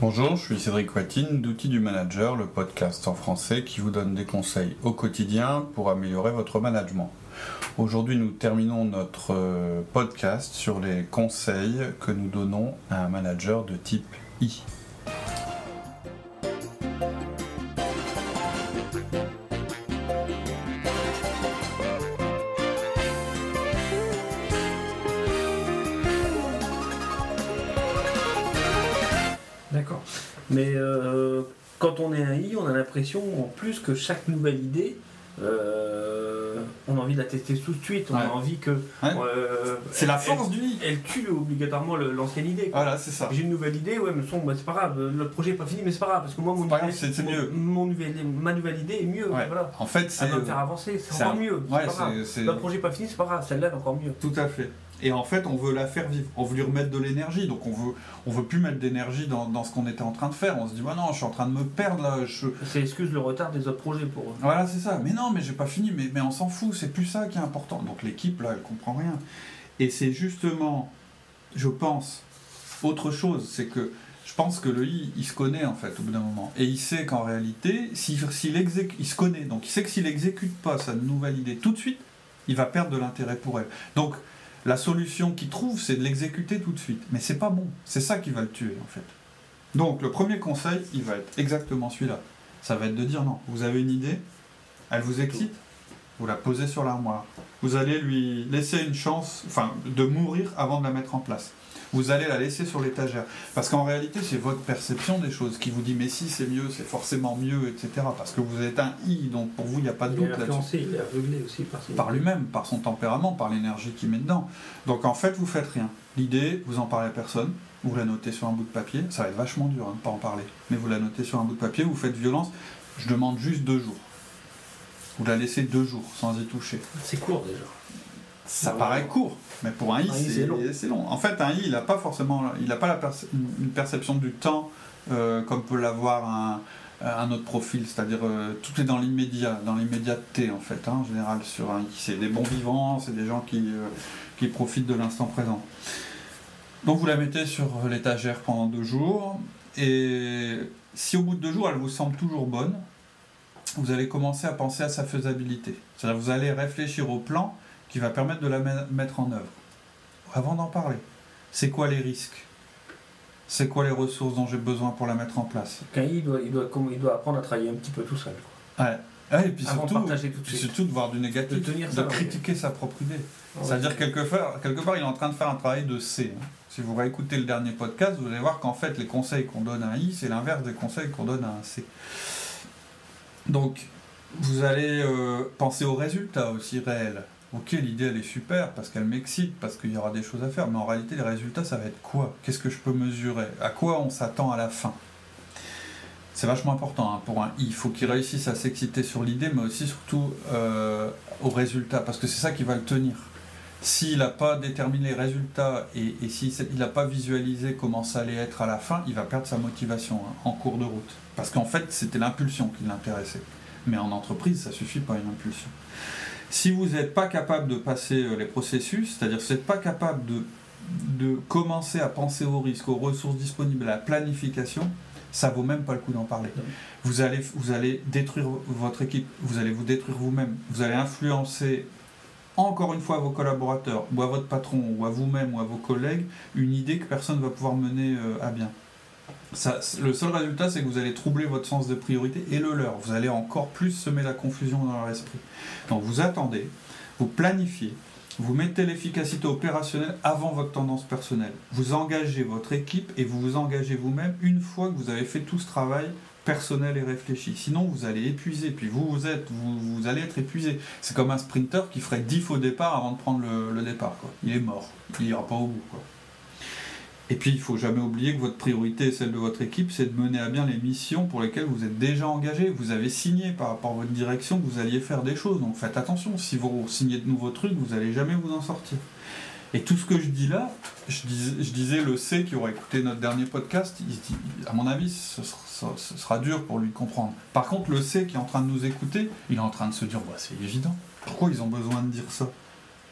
Bonjour, je suis Cédric Watine d'Outils du Manager, le podcast en français qui vous donne des conseils au quotidien pour améliorer votre management. Aujourd'hui, nous terminons notre euh, podcast sur les conseils que nous donnons à un manager de type I. en plus que chaque nouvelle idée, euh, on a envie de la tester tout de suite. On Ouais. a envie que. Euh, C'est la force elle- du I. Elle tue obligatoirement l'ancienne idée. quoi. Voilà, c'est ça. J'ai une nouvelle idée, ouais, mais son, bah, c'est pas grave, le projet n'est pas fini, mais c'est pas grave, parce que moi, mon c'est- mon- mieux. mon nouvelle- ma nouvelle idée est mieux. Ouais. Voilà. En fait, c'est. Elle va me faire avancer, c'est encore un- mieux. Ouais, c'est. Le projet n'est pas fini, c'est pas grave, celle-là est encore mieux. Tout à fait. Et en fait, on veut la faire vivre. On veut lui remettre de l'énergie. Donc, on veut, on veut plus mettre d'énergie dans, dans ce qu'on était en train de faire. On se dit, bah non, je suis en train de me perdre là. Je... C'est excuse le retard des autres projets pour eux. Voilà, c'est ça. Mais non, mais j'ai pas fini. Mais, mais on s'en fout. C'est plus ça qui est important. Donc, l'équipe là, elle comprend rien. Et c'est justement, je pense, autre chose. C'est que je pense que le I, il se connaît en fait au bout d'un moment. Et il sait qu'en réalité, s'il exécute, il se connaît. Donc, il sait que s'il exécute pas sa nouvelle idée tout de suite, il va perdre de l'intérêt pour elle. Donc, la solution qu'il trouve, c'est de l'exécuter tout de suite. Mais c'est pas bon. C'est ça qui va le tuer, en fait. Donc, le premier conseil, il va être exactement celui-là. Ça va être de dire non. Vous avez une idée, elle vous excite, vous la posez sur l'armoire. Vous allez lui laisser une chance, enfin, de mourir avant de la mettre en place. Vous allez la laisser sur l'étagère. Parce qu'en réalité, c'est votre perception des choses qui vous dit mais si c'est mieux, c'est forcément mieux, etc. Parce que vous êtes un I, donc pour vous, il n'y a pas de doute là-dessus il est aveuglé aussi par ses par lui-même, par son tempérament, par l'énergie qu'il met dedans. Donc en fait, vous faites rien. L'idée, vous en parlez à personne, vous la notez sur un bout de papier, ça va être vachement dur hein, de pas en parler, mais vous la notez sur un bout de papier, vous faites violence, je demande juste deux jours. Vous la laissez deux jours sans y toucher. C'est court déjà. Ça paraît court, mais pour un I, c'est long. En fait, un I, il n'a pas forcément, il n'a pas la perce- une perception du temps euh, comme peut l'avoir un, un autre profil, c'est-à-dire euh, tout est dans l'immédiat, dans l'immédiateté en fait, hein, en général sur un I. C'est des bons vivants, c'est des gens qui, euh, qui profitent de l'instant présent. Donc vous la mettez sur l'étagère pendant deux jours, et si au bout de deux jours elle vous semble toujours bonne, vous allez commencer à penser à sa faisabilité. C'est-à-dire vous allez réfléchir au plan qui va permettre de la me- mettre en œuvre. Avant d'en parler, c'est quoi les risques? C'est quoi les ressources dont j'ai besoin pour la mettre en place? I, il doit, il, doit, comme- il doit apprendre à travailler un petit peu tout seul. quoi. Ouais. Ouais, et puis Avant surtout, tout de puis suite. surtout de voir du négatif, De tenir de ça, ouais. critiquer sa propre idée. Ouais. C'est-à-dire quelque part, quelque part, il est en train de faire un travail de C. hein. Si vous réécoutez le dernier podcast, vous allez voir qu'en fait, les conseils qu'on donne à un I, c'est l'inverse des conseils qu'on donne à un C. Donc, vous allez euh, penser aux résultats aussi réels. Ok, l'idée elle est super parce qu'elle m'excite, parce qu'il y aura des choses à faire, mais en réalité, les résultats, ça va être quoi? Qu'est-ce que je peux mesurer? À quoi on s'attend à la fin? C'est vachement important hein, pour un I. Il faut qu'il réussisse à s'exciter sur l'idée, mais aussi surtout euh, au résultat, parce que c'est ça qui va le tenir. S'il n'a pas déterminé les résultats et, et s'il n'a pas visualisé comment ça allait être à la fin, il va perdre sa motivation hein, en cours de route. Parce qu'en fait, c'était l'impulsion qui l'intéressait. Mais en entreprise, ça suffit pas une impulsion. Si vous n'êtes pas capable de passer euh, les processus, c'est-à-dire si vous n'êtes pas capable de, de commencer à penser aux risques, aux ressources disponibles, à la planification, ça vaut même pas le coup d'en parler. Vous allez, vous allez détruire votre équipe, vous allez vous détruire vous-même, vous allez influencer encore une fois à vos collaborateurs, ou à votre patron, ou à vous-même, ou à vos collègues, une idée que personne ne va pouvoir mener euh, à bien. Le seul résultat, c'est que vous allez troubler votre sens de priorité et le leur. Vous allez encore plus semer la confusion dans leur esprit. Donc vous attendez, vous planifiez, vous mettez l'efficacité opérationnelle avant votre tendance personnelle. Vous engagez votre équipe et vous vous engagez vous-même une fois que vous avez fait tout ce travail personnel et réfléchi. Sinon, vous allez épuiser. Puis vous, vous êtes, vous, allez être épuisé. C'est comme un sprinter qui ferait 10 faux départs avant de prendre le, départ. Il est mort. Il n'ira pas au bout. Et puis, il faut jamais oublier que votre priorité et celle de votre équipe, c'est de mener à bien les missions pour lesquelles vous êtes déjà engagé. Vous avez signé par rapport à votre direction que vous alliez faire des choses. Donc faites attention. Si vous signez de nouveaux trucs, vous n'allez jamais vous en sortir. Et tout ce que je dis là, je, dis- je disais le C qui aura écouté notre dernier podcast, à mon avis, ce sera, dur pour lui comprendre. Par contre, le C qui est en train de nous écouter, il est en train de se dire, bah, c'est évident. Pourquoi ils ont besoin de dire ça?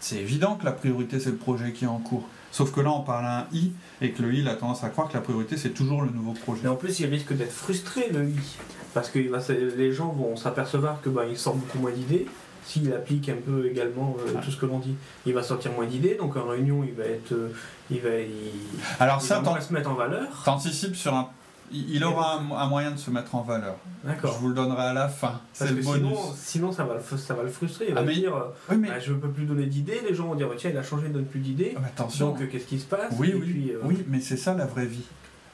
C'est évident que la priorité c'est le projet qui est en cours. Sauf que là, on parle à un I et que le I il a tendance à croire que la priorité c'est toujours le nouveau projet. Et en plus, il risque d'être frustré, le I. Parce que les gens vont s'apercevoir que bah, il sort beaucoup moins d'idées. S'il applique un peu également euh, Ah. tout ce que l'on dit, il va sortir moins d'idées. Donc en réunion, il va être, euh, il va, il, Alors il ça, va se mettre en valeur. t'anticipes sur un. Il aura un, un moyen de se mettre en valeur. Je vous le donnerai à la fin. C'est Parce le que bonus. sinon, sinon ça, va le, f- ça va le frustrer. Il Ah, va mais- dire Oui, mais bah, Je ne peux plus donner d'idées. Les gens vont dire Tiens, il a changé, il ne donne plus d'idées. Ah, attention. Donc euh, qu'est-ce qui se passe? Oui, Et oui, puis, euh, oui, mais c'est ça la vraie vie.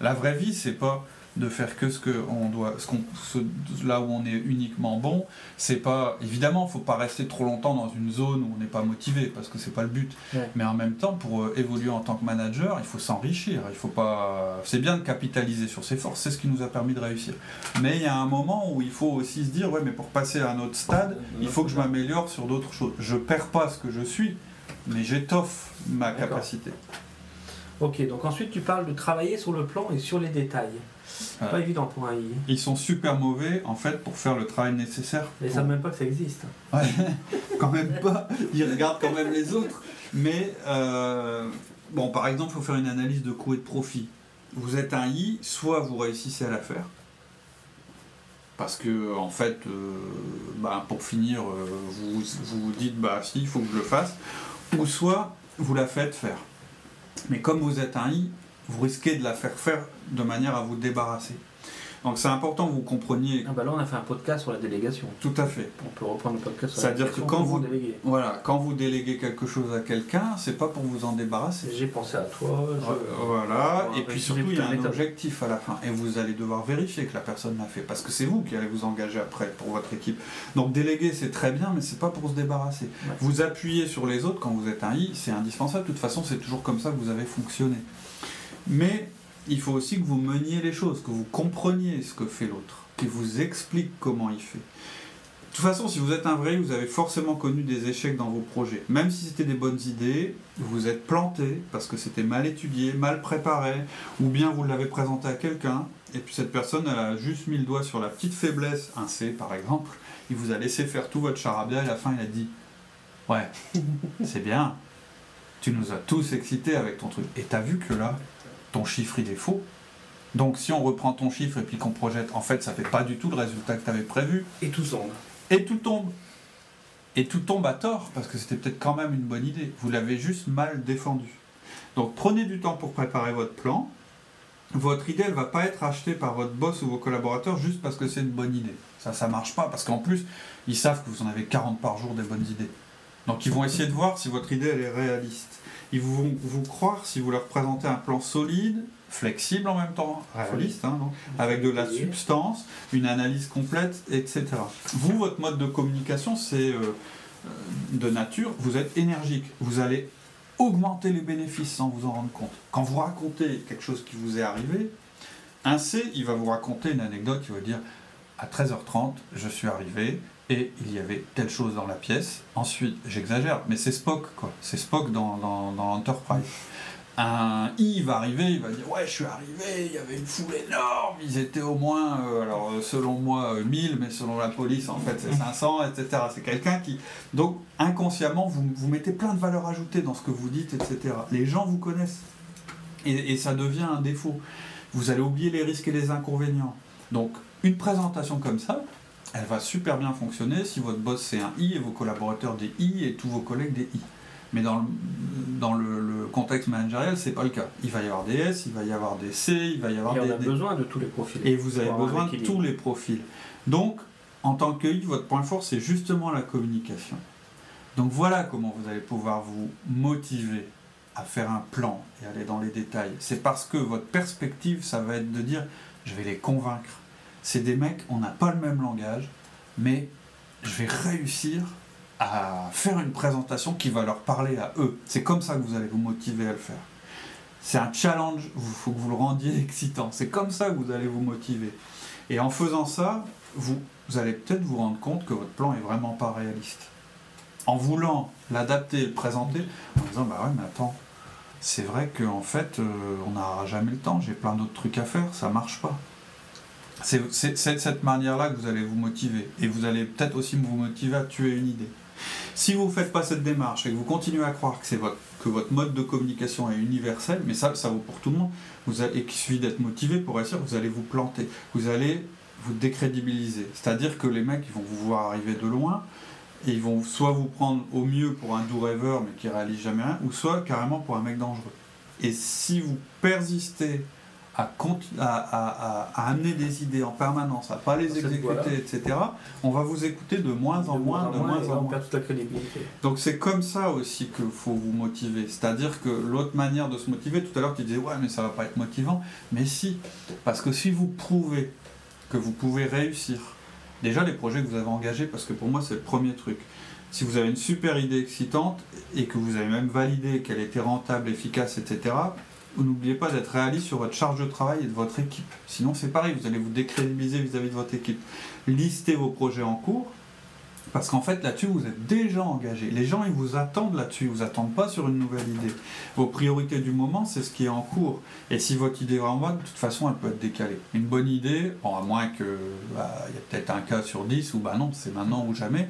La vraie vie, c'est pas de faire que ce que on doit, ce qu'on, là où on est uniquement bon. C'est pas, évidemment, faut pas rester trop longtemps dans une zone où on n'est pas motivé, parce que c'est pas le but. Ouais. Mais en même temps, pour euh, évoluer en tant que manager, il faut s'enrichir. Il faut pas, c'est bien de capitaliser sur ses forces, c'est ce qui nous a permis de réussir. Mais il y a un moment où il faut aussi se dire, ouais, mais pour passer à un autre stade, il faut que je m'améliore sur d'autres choses. Je perds pas ce que je suis, mais j'étoffe ma capacité. Ok, donc ensuite tu parles de travailler sur le plan et sur les détails. Pas évident pour un I. Ils sont super mauvais en fait pour faire le travail nécessaire. Ils ne pour- savent même pas que ça existe. Ouais, quand même pas. Ils regardent quand même les autres. Mais euh, bon, par exemple, il faut faire une analyse de coût et de profit. Vous êtes un I, soit vous réussissez à la faire. Parce que en fait, euh, bah, pour finir, euh, vous, vous vous dites bah si, il faut que je le fasse. Ou soit vous la faites faire. Mais comme vous êtes un I, vous risquez de la faire faire de manière à vous débarrasser. Donc c'est important que vous compreniez Ah bah là on a fait un podcast sur la délégation. tout à fait. On peut reprendre le podcast sur la C'est-à-dire que quand vous- déléguer. Voilà, quand vous déléguez quelque chose à quelqu'un, c'est pas pour vous en débarrasser. J'ai pensé à toi. je- Voilà, Ouais, et puis surtout il y a un méthode. objectif à la fin, et vous allez devoir vérifier que la personne l'a fait, parce que c'est vous qui allez vous engager après pour votre équipe. Donc déléguer c'est très bien, mais c'est pas pour se débarrasser. Ouais. Vous appuyez sur les autres quand vous êtes un I, c'est indispensable. De toute façon, c'est toujours comme ça que vous avez fonctionné. Mais il faut aussi que vous meniez les choses, que vous compreniez ce que fait l'autre, qu'il vous explique comment il fait. De toute façon, si vous êtes un vrai, vous avez forcément connu des échecs dans vos projets. Même si c'était des bonnes idées, vous êtes planté parce que c'était mal étudié, mal préparé, ou bien vous l'avez présenté à quelqu'un, et puis cette personne elle a juste mis le doigt sur la petite faiblesse, un C par exemple, il vous a laissé faire tout votre charabia, et à la fin il a dit Ouais, c'est bien, tu nous as tous excités avec ton truc. Et t'as vu que là, ton chiffre il est faux. Donc si on reprend ton chiffre et puis qu'on projette, en fait ça fait pas du tout le résultat que tu avais prévu. Et tout semble. Et tout tombe. Et tout tombe à tort, parce que c'était peut-être quand même une bonne idée. Vous l'avez juste mal défendu. Donc prenez du temps pour préparer votre plan. Votre idée, elle va pas être achetée par votre boss ou vos collaborateurs juste parce que c'est une bonne idée. Ça, ça marche pas, parce qu'en plus, ils savent que vous en avez 40 par jour des bonnes idées. Donc ils vont essayer de voir si votre idée, elle est réaliste. Ils vont vous croire si vous leur présentez un plan solide, flexible en même temps, réaliste, hein, avec de la substance, une analyse complète, etc. Vous, votre mode de communication, c'est euh, euh, de nature, vous êtes énergique. Vous allez augmenter les bénéfices sans vous en rendre compte. Quand vous racontez quelque chose qui vous est arrivé, un C, il va vous raconter une anecdote, il va dire à 13h30, je suis arrivé et il y avait telle chose dans la pièce. Ensuite, j'exagère, mais c'est Spock, quoi. C'est Spock dans, dans, dans Enterprise. Un I va arriver, il va dire Ouais, je suis arrivé, il y avait une foule énorme, ils étaient au moins, euh, alors euh, selon moi, euh, 1000, mais selon la police, en fait, c'est 500, etc. C'est quelqu'un qui. Donc, inconsciemment, vous, vous mettez plein de valeurs ajoutées dans ce que vous dites, etc. Les gens vous connaissent. Et, et ça devient un défaut. Vous allez oublier les risques et les inconvénients. Donc, une présentation comme ça, elle va super bien fonctionner si votre boss c'est un I et vos collaborateurs des I et tous vos collègues des I. Mais dans le, dans le, le contexte managérial, c'est pas le cas. Il va y avoir des S, il va y avoir des C, il va y avoir Et on des a besoin de tous les profils. Et vous avez besoin de tous les profils. Donc, en tant que I, votre point fort, c'est justement la communication. Donc voilà comment vous allez pouvoir vous motiver à faire un plan et aller dans les détails. C'est parce que votre perspective, ça va être de dire, je vais les convaincre. C'est des mecs, on n'a pas le même langage, mais je vais réussir à faire une présentation qui va leur parler à eux. C'est comme ça que vous allez vous motiver à le faire. C'est un challenge, il faut que vous le rendiez excitant. C'est comme ça que vous allez vous motiver. Et en faisant ça, vous, allez peut-être vous rendre compte que votre plan est vraiment pas réaliste. En voulant l'adapter, le présenter, en disant bah ouais mais attends, c'est vrai qu'en fait euh, on n'aura jamais le temps, j'ai plein d'autres trucs à faire, ça marche pas. C'est de cette manière-là que vous allez vous motiver. Et vous allez peut-être aussi vous motiver à tuer une idée. Si vous ne faites pas cette démarche et que vous continuez à croire que, c'est votre, que votre mode de communication est universel, mais ça, ça vaut pour tout le monde, vous et qu'il suffit d'être motivé pour réussir, vous allez vous planter. Vous allez vous décrédibiliser. C'est-à-dire que les mecs, ils vont vous voir arriver de loin, et ils vont soit vous prendre au mieux pour un doux rêveur, mais qui réalise jamais rien, ou soit carrément pour un mec dangereux. Et si vous persistez à, à, amener des idées en permanence, à pas les exécuter, etc., on va vous écouter de moins en moins, de moins en moins. Donc c'est comme ça aussi qu'il faut vous motiver. C'est-à-dire que l'autre manière de se motiver, tout à l'heure tu disais ouais mais ça va pas être motivant, mais si, parce que si vous prouvez que vous pouvez réussir, déjà les projets que vous avez engagés, parce que pour moi c'est le premier truc. Si vous avez une super idée excitante et que vous avez même validé qu'elle était rentable, efficace, etc., n'oubliez pas d'être réaliste sur votre charge de travail et de votre équipe. Sinon, c'est pareil, vous allez vous décrédibiliser vis-à-vis de votre équipe. Listez vos projets en cours, parce qu'en fait, là-dessus, vous êtes déjà engagé. Les gens, ils vous attendent là-dessus, ils vous attendent pas sur une nouvelle idée. Vos priorités du moment, c'est ce qui est en cours. Et si votre idée est en mode, de toute façon, elle peut être décalée. Une bonne idée, à moins qu'il bah, y ait peut-être un cas sur 10, ou bah non, c'est maintenant ou jamais.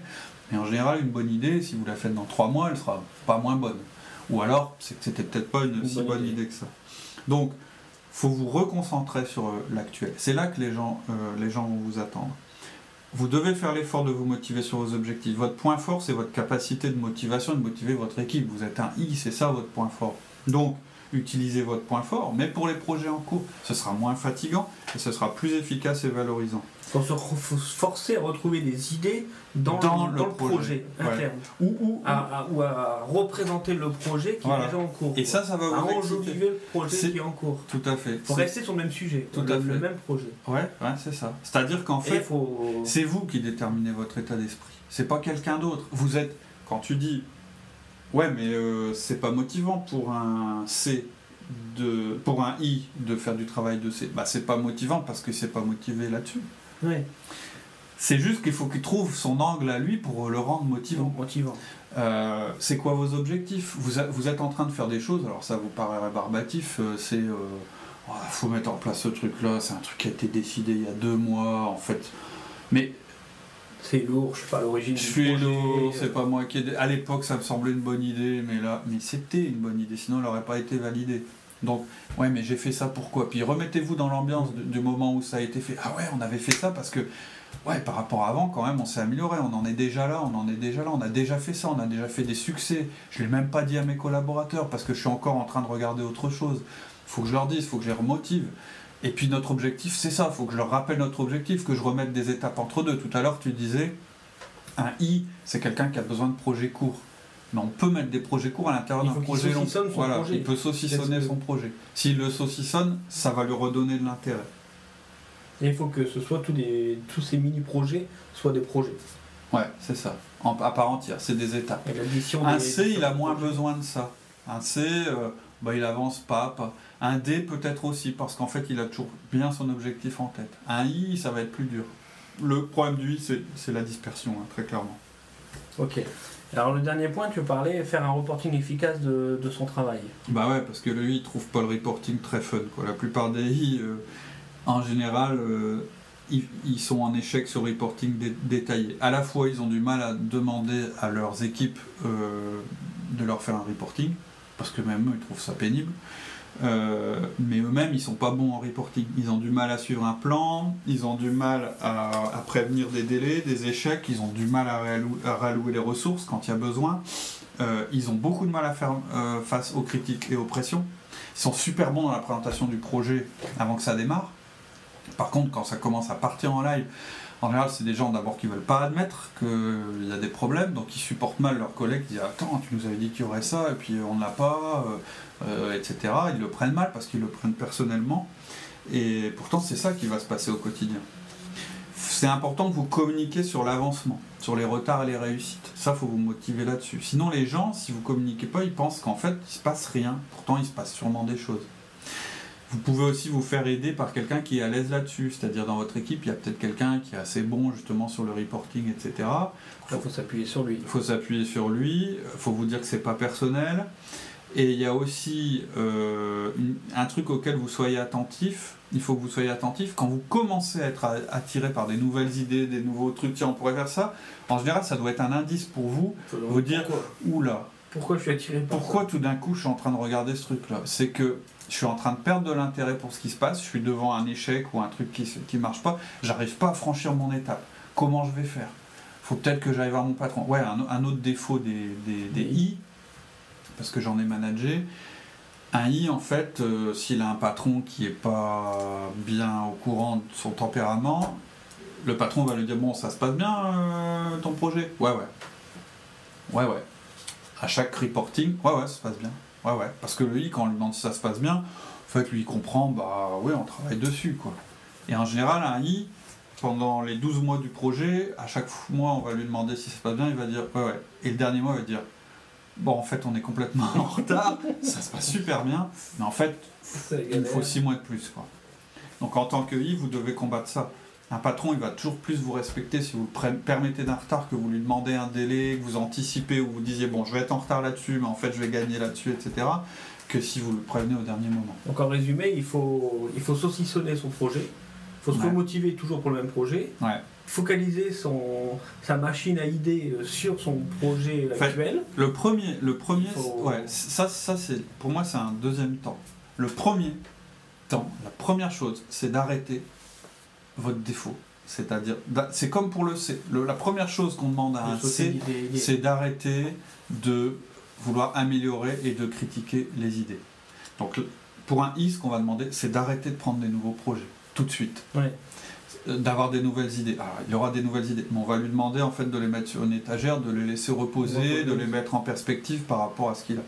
Mais en général, une bonne idée, si vous la faites dans 3 mois, elle sera pas moins bonne. Ou alors, c'est que c'était peut-être pas une, si bonne idée. que ça. Donc, faut vous reconcentrer sur euh, l'actuel. C'est là que les gens, euh, les gens vont vous attendre. Vous devez faire l'effort de vous motiver sur vos objectifs. Votre point fort, c'est votre capacité de motivation, de motiver votre équipe. Vous êtes un I, c'est ça votre point fort. Donc, utilisez votre point fort, mais pour les projets en cours, ce sera moins fatigant et ce sera plus efficace et valorisant. Il faut se forcer à retrouver des idées dans, le, projet, interne, ou, à, représenter le projet qui est déjà en cours. Et ça, ça va vous enjoliver le projet qui est en cours. Tout à fait. Pour rester sur le même sujet, tout à fait. le même projet. Ouais, ouais c'est ça. C'est-à-dire qu'en fait, c'est vous qui déterminez votre état d'esprit. C'est pas quelqu'un d'autre. Vous êtes, quand tu dis Ouais, mais euh, c'est pas motivant pour un C de pour un I de faire du travail de C. Bah c'est pas motivant parce que c'est pas motivé là-dessus. Ouais. C'est juste qu'il faut qu'il trouve son angle à lui pour le rendre motivant. Motivant. Euh, c'est quoi vos objectifs? Vous, vous, êtes en train de faire des choses, alors ça vous paraît rébarbatif, euh, c'est il oh, faut mettre en place ce truc-là, c'est un truc qui a été décidé il y a deux mois en fait. Mais c'est lourd, je suis pas à l'origine. Je suis lourd, c'est pas moi qui ai. À l'époque, ça me semblait une bonne idée, mais là, mais c'était une bonne idée, sinon elle n'aurait pas été validée. Donc, ouais, mais j'ai fait ça pourquoi? Puis remettez-vous dans l'ambiance du, moment où ça a été fait. Ah ouais, on avait fait ça parce que, ouais, par rapport à avant, quand même, on s'est amélioré. On en est déjà là, on en est déjà là, on a déjà fait ça, on a déjà fait des succès. Je l'ai même pas dit à mes collaborateurs parce que je suis encore en train de regarder autre chose. Faut que je leur dise, faut que je les remotive. Et puis notre objectif, c'est ça, il faut que je leur rappelle notre objectif, que je remette des étapes entre deux. Tout à l'heure, tu disais, un I, c'est quelqu'un qui a besoin de projets courts. Mais on peut mettre des projets courts à l'intérieur d'un projet long. Voilà, il peut saucissonner son projet. S'il le saucissonne, ça va lui redonner de l'intérêt. Et il faut que ce soit tous, des, tous ces mini-projets soient des projets. Ouais, c'est ça. En, à part entière, c'est des étapes. un C, il a moins besoin de ça. Un C, euh, bah, il avance pas, pas. Un D peut-être aussi, parce qu'en fait, il a toujours bien son objectif en tête. Un I, ça va être plus dur. Le problème du I, c'est la dispersion, hein, très clairement. Ok. Alors le dernier point, tu parlais faire un reporting efficace de, son travail. Bah ouais, parce que le I trouve pas le reporting très fun. Quoi. La plupart des I, euh, en général, euh, ils, sont en échec sur reporting détaillé. À la fois, ils ont du mal à demander à leurs équipes euh, de leur faire un reporting, parce que même eux, ils trouvent ça pénible. Euh, mais eux-mêmes, ils sont pas bons en reporting. Ils ont du mal à suivre un plan, ils ont du mal à, prévenir des délais, des échecs, ils ont du mal à, rallouer les ressources quand il y a besoin. Euh, ils ont beaucoup de mal à faire euh, face aux critiques et aux pressions. Ils sont super bons dans la présentation du projet avant que ça démarre. Par contre, quand ça commence à partir en live, en général, c'est des gens d'abord qui veulent pas admettre qu'il y a des problèmes, donc ils supportent mal leurs collègues qui disent Attends, tu nous avais dit qu'il y aurait ça, et puis on ne l'a pas, euh, euh, etc. Ils le prennent mal parce qu'ils le prennent personnellement, et pourtant, c'est ça qui va se passer au quotidien. C'est important que vous communiquiez sur l'avancement, sur les retards et les réussites. Ça, faut vous motiver là-dessus. Sinon, les gens, si vous communiquez pas, ils pensent qu'en fait, il se passe rien. Pourtant, il se passe sûrement des choses. Vous pouvez aussi vous faire aider par quelqu'un qui est à l'aise là-dessus, c'est-à-dire dans votre équipe, il y a peut-être quelqu'un qui est assez bon justement sur le reporting, etc. Il faut s'appuyer sur lui. Il faut s'appuyer sur lui, il faut vous dire que c'est pas personnel. Et il y a aussi euh, une- un truc auquel vous soyez attentif. Il faut que vous soyez attentif quand vous commencez à être attiré par des nouvelles idées, des nouveaux trucs. Tiens, on pourrait faire ça. En général, ça doit être un indice pour vous. Vous dire, pourquoi, Oula, pourquoi je suis attiré par pourquoi tout d'un coup je suis en train de regarder ce truc-là? C'est que je suis en train de perdre de l'intérêt pour ce qui se passe. Je suis devant un échec ou un truc qui qui marche pas. J'arrive pas à franchir mon étape. Comment je vais faire? Faut peut-être que j'aille voir mon patron. Ouais, un, un autre défaut des, des, des I, parce que j'en ai managé. Un I, en fait, euh, s'il a un patron qui est pas bien au courant de son tempérament, le patron va lui dire bon, ça se passe bien euh, ton projet. Ouais, ouais. Ouais, ouais. À chaque reporting, ouais, ouais, ça se passe bien. Ouais, ouais. Parce que le I, quand on lui demande si ça se passe bien, en fait, lui, il comprend, bah oui, on travaille dessus, quoi. Et en général, un I, pendant les 12 mois du projet, à chaque mois, on va lui demander si ça se passe bien, il va dire, ouais, ouais. Et le dernier mois, il va dire, bon, en fait, on est complètement en retard, ça se passe super bien, mais en fait, il faut 6 mois de plus, quoi. Donc en tant que I, vous devez combattre ça. Un patron, il va toujours plus vous respecter si vous le permettez d'un retard, que vous lui demandez un délai, que vous anticipez ou vous disiez bon, je vais être en retard là-dessus, mais en fait, je vais gagner là-dessus, etc. Que si vous le prévenez au dernier moment. Donc en résumé, il faut, il faut saucissonner son projet, il faut se Ouais. remotiver toujours pour le même projet, Ouais. focaliser son, sa machine à idées euh, sur son projet actuel. Le premier, le premier, faut- ouais, ça, ça c'est pour moi c'est un deuxième temps. Le premier temps, la première chose, c'est d'arrêter votre défaut. C'est-à-dire, c'est comme pour le C. Le- la première chose qu'on demande à un C, c'est d'arrêter de vouloir améliorer et de critiquer les idées. Donc pour un I, ce qu'on va demander, c'est d'arrêter de prendre des nouveaux projets tout de suite, Ouais. Euh, d'avoir des nouvelles idées. Alors, il y aura des nouvelles idées, mais on va lui demander en fait de les mettre sur une étagère, de les laisser reposer, Reposer. de les mettre en perspective par rapport à ce qu'il a.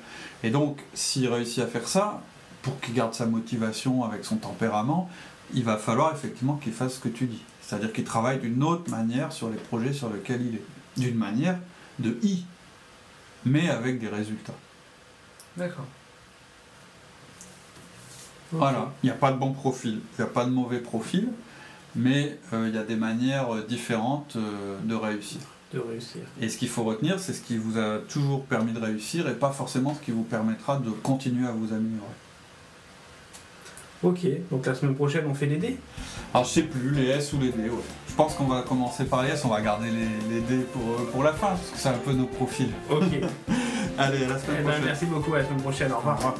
Et donc, s'il réussit à faire ça, pour qu'il garde sa motivation avec son tempérament, il va falloir effectivement qu'il fasse ce que tu dis. C'est-à-dire qu'il travaille d'une autre manière sur les projets sur lesquels il est. D'une manière de I, mais avec des résultats. D'accord. Voilà, il n'y a pas de bon profil, il n'y a pas de mauvais profil, mais euh, il y a des manières euh, différentes euh, de réussir. De réussir. Et ce qu'il faut retenir, c'est ce qui vous a toujours permis de réussir et pas forcément ce qui vous permettra de continuer à vous améliorer. Ok, donc la semaine prochaine on fait les dés Alors je sais plus, les S ou les D, ouais. Je pense qu'on va commencer par les S, on va garder les, les D pour, euh, pour la fin, parce que c'est un peu nos profils. Ok. Allez, à la Eh semaine ben, prochaine. merci beaucoup, à la semaine prochaine, au revoir. Au revoir.